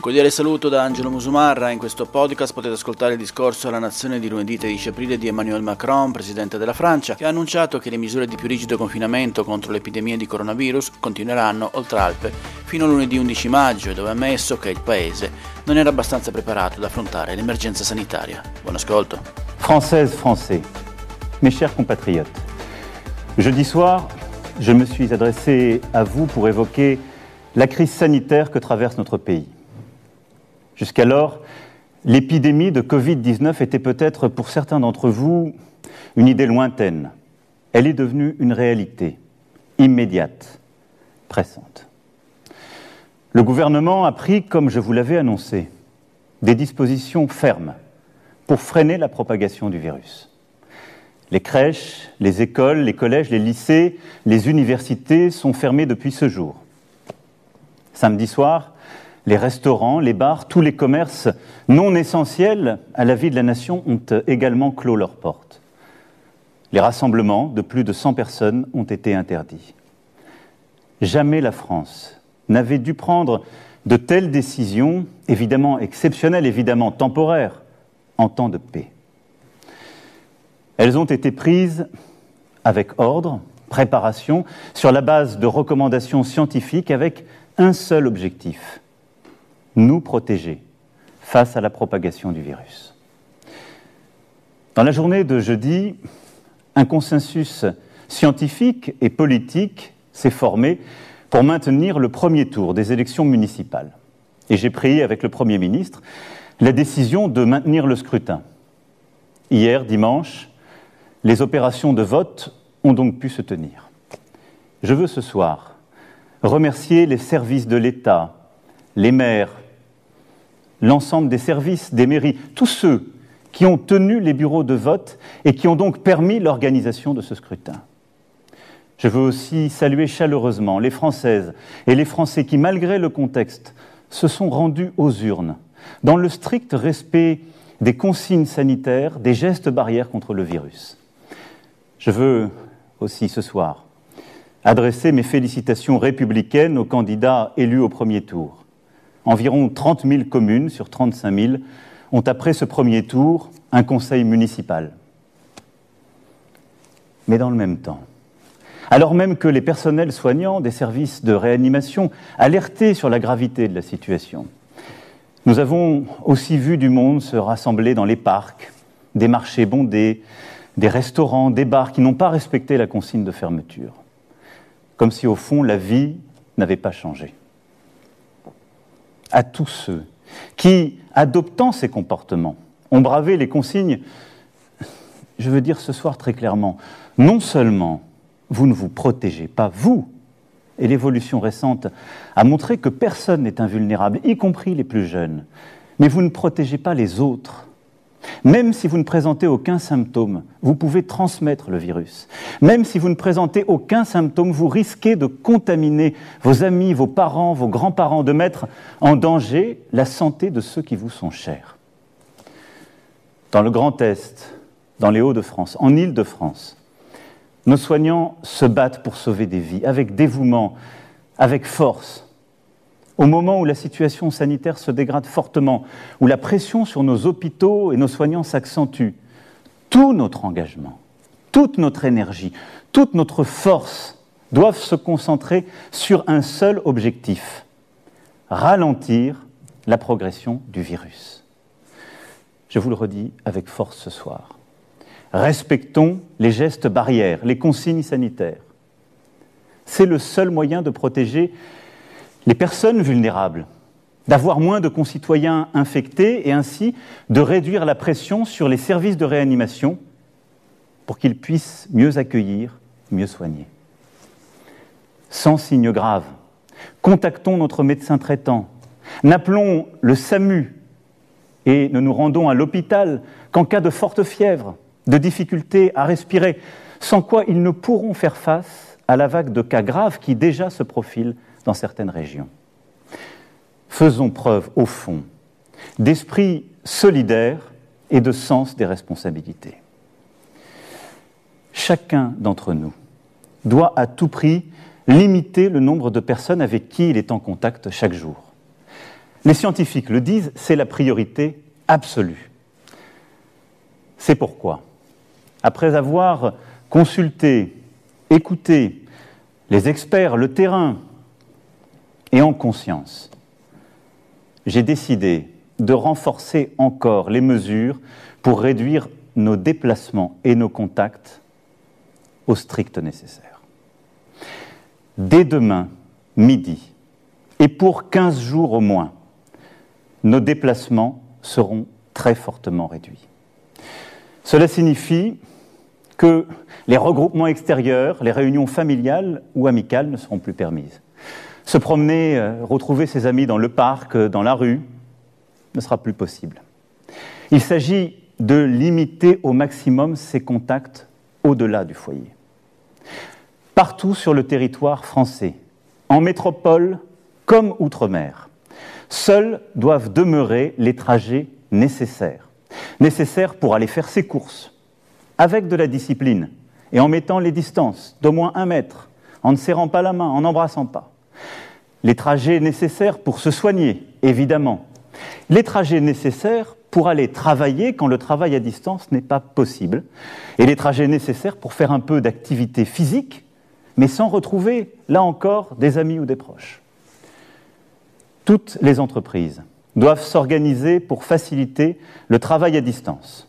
Cordiale saluto da Angelo Musumarra. In questo podcast potete ascoltare il discorso alla nazione di lunedì 13 aprile di Emmanuel Macron, presidente della Francia, che ha annunciato che le misure di più rigido confinamento contro l'epidemia di coronavirus continueranno oltre Alpe fino a lunedì 11 maggio dove ha ammesso che il paese non era abbastanza preparato ad affrontare l'emergenza sanitaria. Buon ascolto. Française, Français, mes chers compatriotes, jeudi soir, je me suis adressé à vous pour évoquer la crise sanitaire que traverse notre pays. Jusqu'alors, l'épidémie de Covid-19 était peut-être pour certains d'entre vous une idée lointaine. Elle est devenue une réalité immédiate, pressante. Le gouvernement a pris, comme je vous l'avais annoncé, des dispositions fermes pour freiner la propagation du virus. Les crèches, les écoles, les collèges, les lycées, les universités sont fermés depuis ce jour. Samedi soir, les restaurants, les bars, tous les commerces non essentiels à la vie de la nation ont également clos leurs portes. Les rassemblements de plus de 100 personnes ont été interdits. Jamais la France n'avait dû prendre de telles décisions, évidemment exceptionnelles, évidemment temporaires, en temps de paix. Elles ont été prises avec ordre, préparation, sur la base de recommandations scientifiques avec un seul objectif, nous protéger face à la propagation du virus. Dans la journée de jeudi, un consensus scientifique et politique s'est formé pour maintenir le premier tour des élections municipales. Et j'ai pris avec le Premier ministre la décision de maintenir le scrutin. Hier, dimanche, les opérations de vote ont donc pu se tenir. Je veux ce soir remercier les services de l'État, les maires, l'ensemble des services, des mairies, tous ceux qui ont tenu les bureaux de vote et qui ont donc permis l'organisation de ce scrutin. Je veux aussi saluer chaleureusement les Françaises et les Français qui, malgré le contexte, se sont rendus aux urnes, dans le strict respect des consignes sanitaires, des gestes barrières contre le virus. Je veux aussi ce soir adresser mes félicitations républicaines aux candidats élus au premier tour. Environ 30 000 communes sur 35 000 ont, après ce premier tour, un conseil municipal. Mais dans le même temps, alors même que les personnels soignants des services de réanimation alertaient sur la gravité de la situation, nous avons aussi vu du monde se rassembler dans les parcs, des marchés bondés, des restaurants, des bars qui n'ont pas respecté la consigne de fermeture, comme si au fond la vie n'avait pas changé à tous ceux qui, adoptant ces comportements, ont bravé les consignes, je veux dire ce soir très clairement, non seulement vous ne vous protégez pas, vous, et l'évolution récente a montré que personne n'est invulnérable, y compris les plus jeunes, mais vous ne protégez pas les autres. Même si vous ne présentez aucun symptôme, vous pouvez transmettre le virus. Même si vous ne présentez aucun symptôme, vous risquez de contaminer vos amis, vos parents, vos grands-parents, de mettre en danger la santé de ceux qui vous sont chers. Dans le Grand Est, dans les Hauts-de-France, en Île-de-France, nos soignants se battent pour sauver des vies, avec dévouement, avec force, au moment où la situation sanitaire se dégrade fortement, où la pression sur nos hôpitaux et nos soignants s'accentue, tout notre engagement, toute notre énergie, toute notre force doivent se concentrer sur un seul objectif, ralentir la progression du virus. je vous le redis avec force ce soir. Respectons les gestes barrières, les consignes sanitaires. C'est le seul moyen de protéger les personnes vulnérables, d'avoir moins de concitoyens infectés et ainsi de réduire la pression sur les services de réanimation pour qu'ils puissent mieux accueillir, mieux soigner. Sans signe grave, contactons notre médecin traitant, n'appelons le SAMU et ne nous rendons à l'hôpital qu'en cas de forte fièvre, de difficulté à respirer, sans quoi ils ne pourront faire face à la vague de cas graves qui déjà se profile dans certaines régions. Faisons preuve, au fond, d'esprit solidaire et de sens des responsabilités. Chacun d'entre nous doit à tout prix limiter le nombre de personnes avec qui il est en contact chaque jour. Les scientifiques le disent, c'est la priorité absolue. C'est pourquoi, après avoir consulté, écouté les experts, le terrain, et en conscience, j'ai décidé de renforcer encore les mesures pour réduire nos déplacements et nos contacts au strict nécessaire. Dès demain, midi, et pour 15 jours au moins, nos déplacements seront très fortement réduits. Cela signifie que les regroupements extérieurs, les réunions familiales ou amicales ne seront plus permises. Se promener, euh, retrouver ses amis dans le parc, euh, dans la rue, ne sera plus possible. Il s'agit de limiter au maximum ces contacts au-delà du foyer. Partout sur le territoire français, en métropole comme outre-mer, Seuls doivent demeurer les trajets nécessaires. Nécessaires pour aller faire ses courses, avec de la discipline, et en mettant les distances d'au moins un mètre, en ne serrant pas la main, en n'embrassant pas. Les trajets nécessaires pour se soigner, évidemment. Les trajets nécessaires pour aller travailler quand le travail à distance n'est pas possible. Et les trajets nécessaires pour faire un peu d'activité physique, mais sans retrouver, là encore, des amis ou des proches. Toutes les entreprises doivent s'organiser pour faciliter le travail à distance.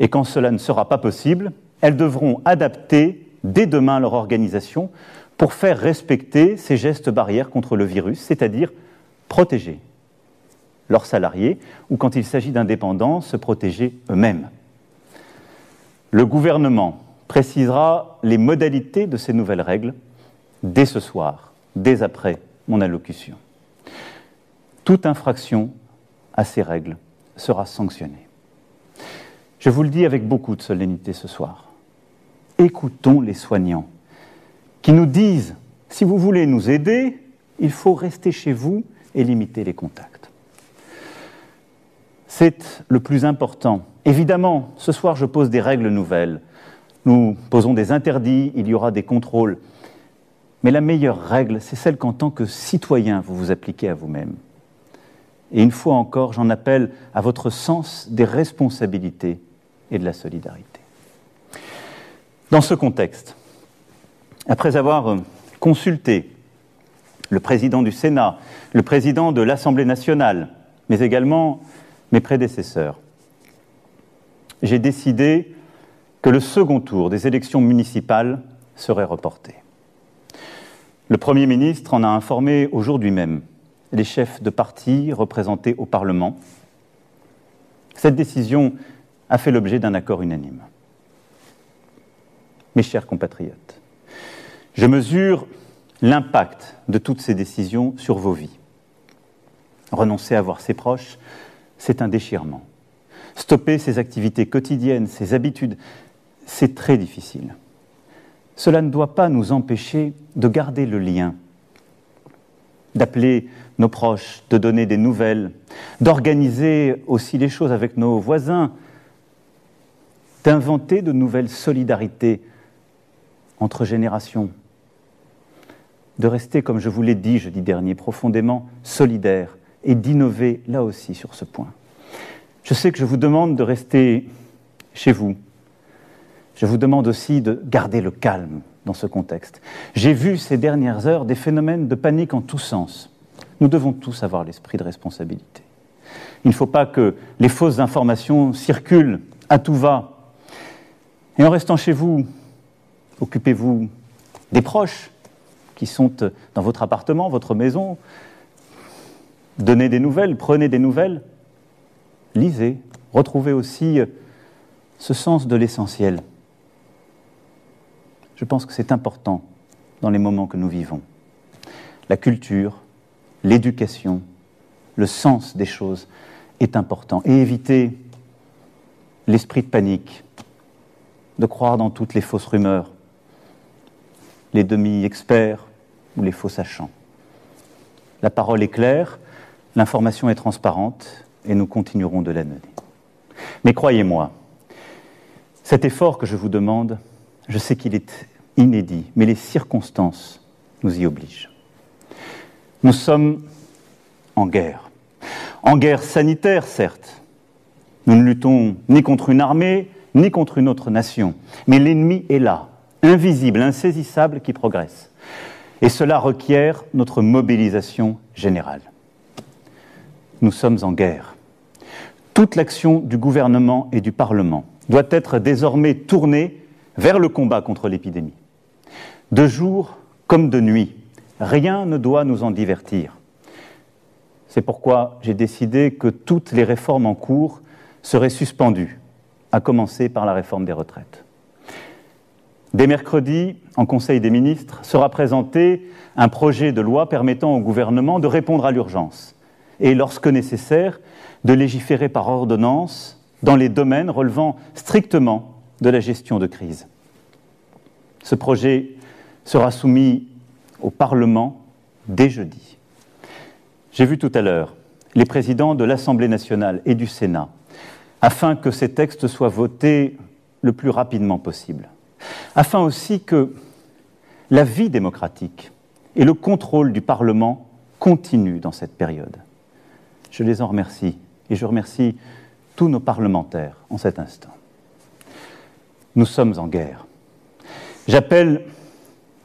Et quand cela ne sera pas possible, elles devront adapter dès demain leur organisation pour faire respecter ces gestes barrières contre le virus, c'est-à-dire protéger leurs salariés ou quand il s'agit d'indépendants, se protéger eux-mêmes. Le gouvernement précisera les modalités de ces nouvelles règles dès ce soir, dès après mon allocution toute infraction à ces règles sera sanctionnée. Je vous le dis avec beaucoup de solennité ce soir. Écoutons les soignants qui nous disent, si vous voulez nous aider, il faut rester chez vous et limiter les contacts. C'est le plus important. Évidemment, ce soir, je pose des règles nouvelles. Nous posons des interdits, il y aura des contrôles. Mais la meilleure règle, c'est celle qu'en tant que citoyen, vous vous appliquez à vous-même. Et une fois encore, j'en appelle à votre sens des responsabilités et de la solidarité. Dans ce contexte, après avoir consulté le président du Sénat, le président de l'Assemblée nationale, mais également mes prédécesseurs, j'ai décidé que le second tour des élections municipales serait reporté. Le Premier ministre en a informé aujourd'hui même les chefs de parti représentés au Parlement. Cette décision a fait l'objet d'un accord unanime. Mes chers compatriotes, je mesure l'impact de toutes ces décisions sur vos vies. Renoncer à voir ses proches, c'est un déchirement. Stopper ses activités quotidiennes, ses habitudes, c'est très difficile. Cela ne doit pas nous empêcher de garder le lien d'appeler nos proches, de donner des nouvelles, d'organiser aussi les choses avec nos voisins, d'inventer de nouvelles solidarités entre générations, de rester, comme je vous l'ai dit jeudi dernier, profondément solidaires et d'innover là aussi sur ce point. Je sais que je vous demande de rester chez vous. Je vous demande aussi de garder le calme, dans ce contexte. J'ai vu ces dernières heures des phénomènes de panique en tous sens. Nous devons tous avoir l'esprit de responsabilité. Il ne faut pas que les fausses informations circulent à tout va. Et en restant chez vous, occupez-vous des proches qui sont dans votre appartement, votre maison. Donnez des nouvelles, prenez des nouvelles. Lisez, retrouvez aussi ce sens de l'essentiel. Je pense que c'est important dans les moments que nous vivons. La culture, l'éducation, le sens des choses est important. Et éviter l'esprit de panique, de croire dans toutes les fausses rumeurs, les demi-experts ou les faux sachants. La parole est claire, l'information est transparente et nous continuerons de la donner. Mais croyez-moi, cet effort que je vous demande, je sais qu'il est inédit, mais les circonstances nous y obligent. Nous sommes en guerre. En guerre sanitaire, certes. Nous ne luttons ni contre une armée, ni contre une autre nation. Mais l'ennemi est là, invisible, insaisissable, qui progresse. Et cela requiert notre mobilisation générale. Nous sommes en guerre. Toute l'action du gouvernement et du Parlement doit être désormais tournée vers le combat contre l'épidémie. De jour comme de nuit, rien ne doit nous en divertir. C'est pourquoi j'ai décidé que toutes les réformes en cours seraient suspendues, à commencer par la réforme des retraites. Dès mercredi, en Conseil des ministres, sera présenté un projet de loi permettant au gouvernement de répondre à l'urgence et, lorsque nécessaire, de légiférer par ordonnance dans les domaines relevant strictement de la gestion de crise. Ce projet sera soumis au Parlement dès jeudi. J'ai vu tout à l'heure les présidents de l'Assemblée nationale et du Sénat afin que ces textes soient votés le plus rapidement possible, afin aussi que la vie démocratique et le contrôle du Parlement continuent dans cette période. Je les en remercie et je remercie tous nos parlementaires en cet instant. Nous sommes en guerre. J'appelle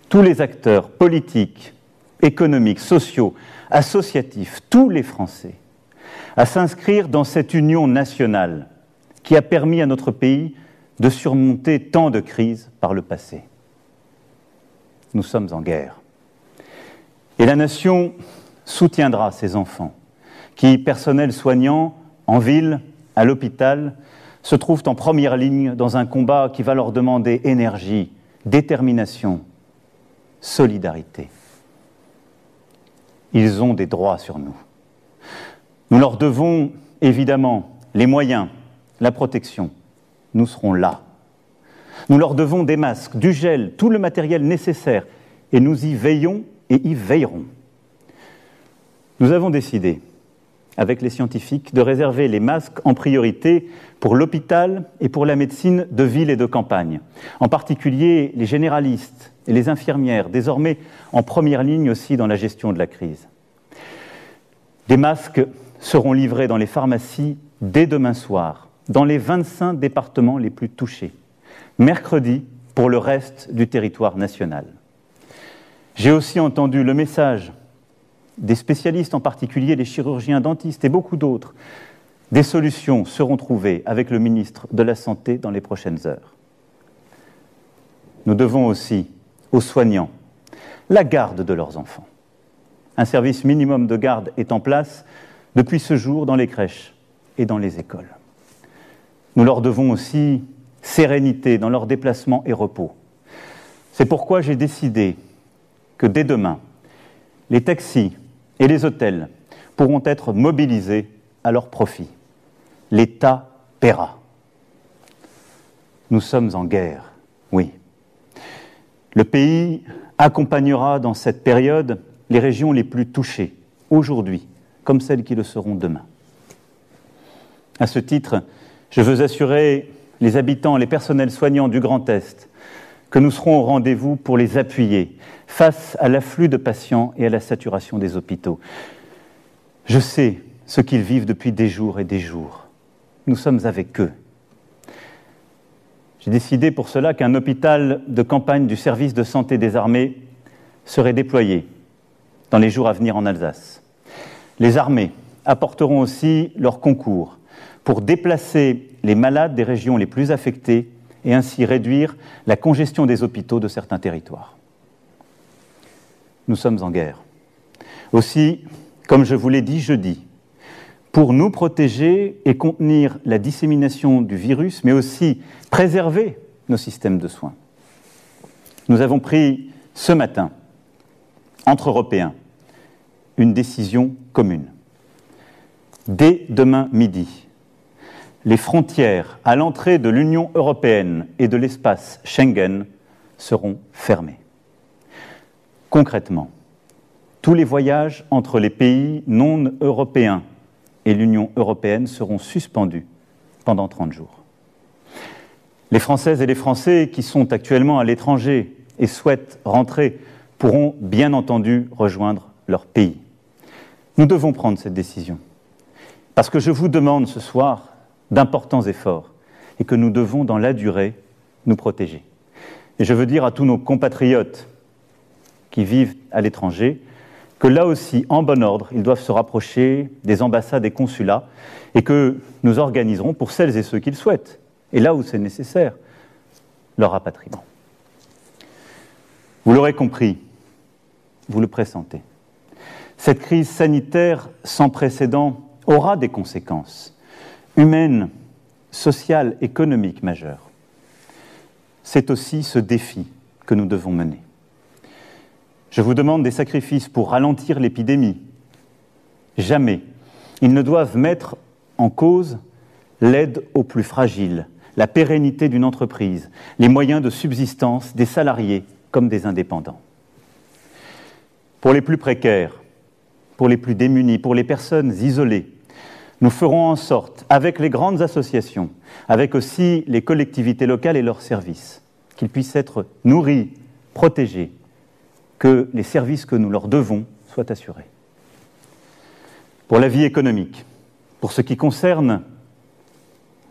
tous les acteurs politiques, économiques, sociaux, associatifs, tous les Français, à s'inscrire dans cette union nationale qui a permis à notre pays de surmonter tant de crises par le passé. Nous sommes en guerre. Et la nation soutiendra ses enfants, qui, personnel soignant, en ville, à l'hôpital, se trouvent en première ligne dans un combat qui va leur demander énergie, détermination, solidarité. Ils ont des droits sur nous. Nous leur devons évidemment les moyens, la protection. Nous serons là. Nous leur devons des masques, du gel, tout le matériel nécessaire, et nous y veillons et y veillerons. Nous avons décidé, avec les scientifiques, de réserver les masques en priorité pour l'hôpital et pour la médecine de ville et de campagne, en particulier les généralistes et les infirmières, désormais en première ligne aussi dans la gestion de la crise. Des masques seront livrés dans les pharmacies dès demain soir, dans les 25 départements les plus touchés, mercredi pour le reste du territoire national. J'ai aussi entendu le message des spécialistes, en particulier les chirurgiens dentistes et beaucoup d'autres. Des solutions seront trouvées avec le ministre de la Santé dans les prochaines heures. Nous devons aussi aux soignants la garde de leurs enfants. Un service minimum de garde est en place depuis ce jour dans les crèches et dans les écoles. Nous leur devons aussi sérénité dans leurs déplacements et repos. C'est pourquoi j'ai décidé que dès demain, les taxis et les hôtels pourront être mobilisés à leur profit. L'État paiera. Nous sommes en guerre, oui. Le pays accompagnera dans cette période les régions les plus touchées, aujourd'hui, comme celles qui le seront demain. À ce titre, je veux assurer les habitants, les personnels soignants du Grand Est que nous serons au rendez-vous pour les appuyer face à l'afflux de patients et à la saturation des hôpitaux. Je sais ce qu'ils vivent depuis des jours et des jours. Nous sommes avec eux. J'ai décidé pour cela qu'un hôpital de campagne du service de santé des armées serait déployé dans les jours à venir en Alsace. Les armées apporteront aussi leur concours pour déplacer les malades des régions les plus affectées et ainsi réduire la congestion des hôpitaux de certains territoires. Nous sommes en guerre. Aussi, comme je vous l'ai dit jeudi, pour nous protéger et contenir la dissémination du virus, mais aussi préserver nos systèmes de soins. Nous avons pris ce matin, entre Européens, une décision commune. Dès demain midi, les frontières à l'entrée de l'Union européenne et de l'espace Schengen seront fermées. Concrètement, tous les voyages entre les pays non européens et l'Union européenne seront suspendus pendant 30 jours. Les Françaises et les Français qui sont actuellement à l'étranger et souhaitent rentrer pourront bien entendu rejoindre leur pays. Nous devons prendre cette décision parce que je vous demande ce soir d'importants efforts et que nous devons, dans la durée, nous protéger. Et je veux dire à tous nos compatriotes qui vivent à l'étranger que là aussi, en bon ordre, ils doivent se rapprocher des ambassades et consulats et que nous organiserons, pour celles et ceux qui le souhaitent, et là où c'est nécessaire, leur rapatriement. Vous l'aurez compris, vous le pressentez. Cette crise sanitaire sans précédent aura des conséquences humaine, sociale, économique majeure. C'est aussi ce défi que nous devons mener. Je vous demande des sacrifices pour ralentir l'épidémie. Jamais ils ne doivent mettre en cause l'aide aux plus fragiles, la pérennité d'une entreprise, les moyens de subsistance des salariés comme des indépendants. Pour les plus précaires, pour les plus démunis, pour les personnes isolées, nous ferons en sorte, avec les grandes associations, avec aussi les collectivités locales et leurs services, qu'ils puissent être nourris, protégés, que les services que nous leur devons soient assurés. Pour la vie économique, pour ce qui concerne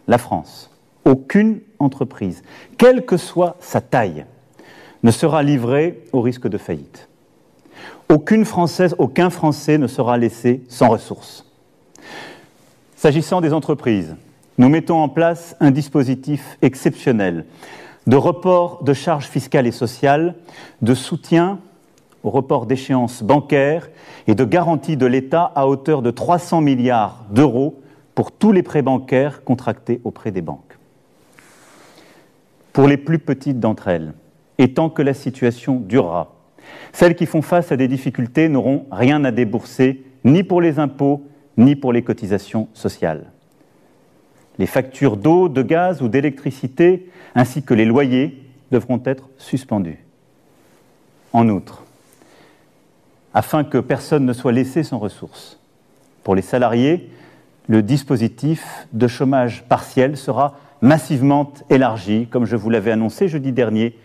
la France, aucune entreprise, quelle que soit sa taille, ne sera livrée au risque de faillite. Aucune Française, aucun Français ne sera laissé sans ressources. S'agissant des entreprises, nous mettons en place un dispositif exceptionnel de report de charges fiscales et sociales, de soutien au report d'échéances bancaires et de garantie de l'État à hauteur de 300 milliards d'euros pour tous les prêts bancaires contractés auprès des banques. Pour les plus petites d'entre elles, et tant que la situation durera, celles qui font face à des difficultés n'auront rien à débourser, ni pour les impôts, ni pour les cotisations sociales. Les factures d'eau, de gaz ou d'électricité, ainsi que les loyers, devront être suspendus. En outre, afin que personne ne soit laissé sans ressources, pour les salariés, le dispositif de chômage partiel sera massivement élargi, comme je vous l'avais annoncé jeudi dernier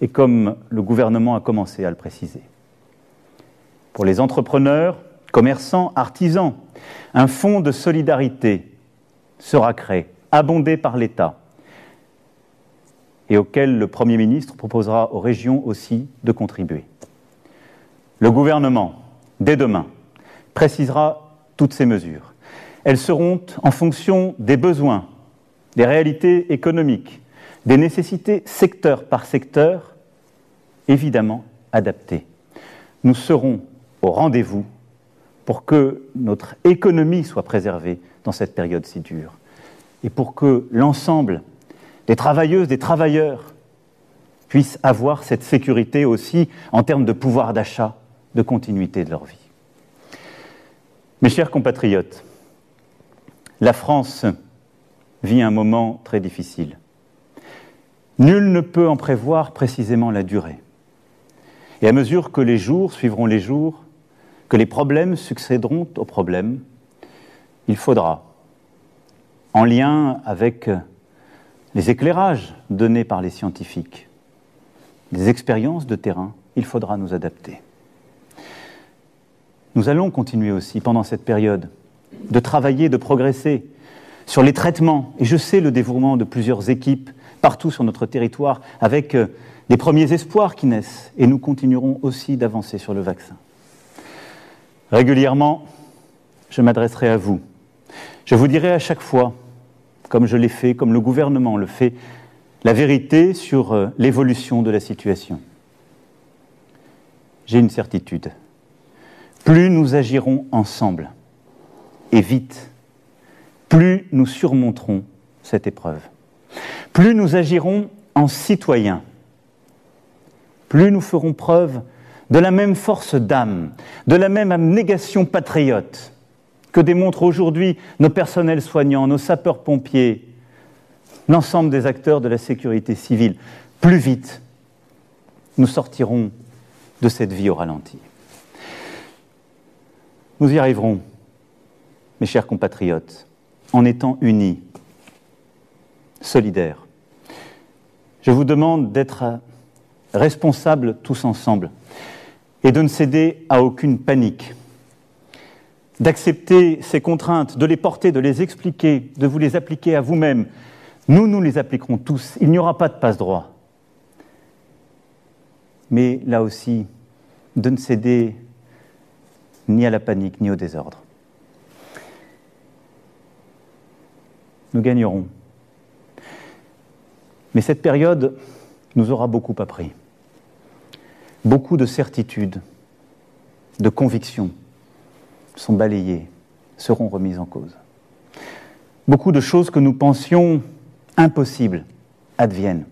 et comme le gouvernement a commencé à le préciser. Pour les entrepreneurs, commerçants, artisans, un fonds de solidarité sera créé, abondé par l'État, et auquel le Premier ministre proposera aux régions aussi de contribuer. Le gouvernement, dès demain, précisera toutes ces mesures. Elles seront en fonction des besoins, des réalités économiques, des nécessités secteur par secteur, évidemment adaptées. Nous serons au rendez-vous pour que notre économie soit préservée dans cette période si dure et pour que l'ensemble des travailleuses, des travailleurs puissent avoir cette sécurité aussi en termes de pouvoir d'achat, de continuité de leur vie. Mes chers compatriotes, la France vit un moment très difficile. Nul ne peut en prévoir précisément la durée. Et à mesure que les jours suivront les jours, que les problèmes succéderont aux problèmes, il faudra, en lien avec les éclairages donnés par les scientifiques, les expériences de terrain, il faudra nous adapter. Nous allons continuer aussi pendant cette période de travailler, de progresser sur les traitements. Et je sais le dévouement de plusieurs équipes partout sur notre territoire avec euh, des premiers espoirs qui naissent. Et nous continuerons aussi d'avancer sur le vaccin. Régulièrement, je m'adresserai à vous. Je vous dirai à chaque fois, comme je l'ai fait, comme le gouvernement le fait, la vérité sur euh, l'évolution de la situation. J'ai une certitude. Plus nous agirons ensemble, et vite, plus nous surmonterons cette épreuve. Plus nous agirons en citoyens, plus nous ferons preuve de la même force d'âme, de la même abnégation patriote que démontrent aujourd'hui nos personnels soignants, nos sapeurs-pompiers, l'ensemble des acteurs de la sécurité civile. Plus vite, nous sortirons de cette vie au ralenti. Nous y arriverons, mes chers compatriotes, en étant unis, solidaires. Je vous demande d'être responsables tous ensemble et de ne céder à aucune panique, d'accepter ces contraintes, de les porter, de les expliquer, de vous les appliquer à vous-même. Nous, nous les appliquerons tous. Il n'y aura pas de passe-droit. Mais là aussi, de ne céder ni à la panique, ni au désordre. Nous gagnerons. Mais cette période nous aura beaucoup appris beaucoup de certitudes, de convictions sont balayées, seront remises en cause. Beaucoup de choses que nous pensions impossibles adviennent.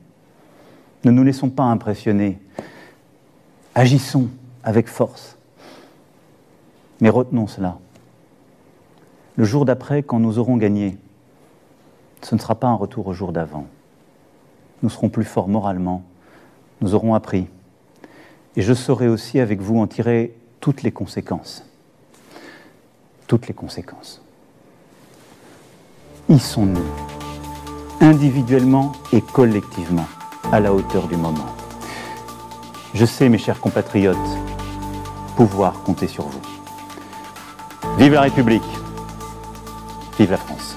Ne nous laissons pas impressionner. Agissons avec force. Mais retenons cela. Le jour d'après, quand nous aurons gagné, ce ne sera pas un retour au jour d'avant. Nous serons plus forts moralement, nous aurons appris et je saurai aussi avec vous en tirer toutes les conséquences. Toutes les conséquences. Y sont-nous, individuellement et collectivement, à la hauteur du moment Je sais, mes chers compatriotes, pouvoir compter sur vous. Vive la République Vive la France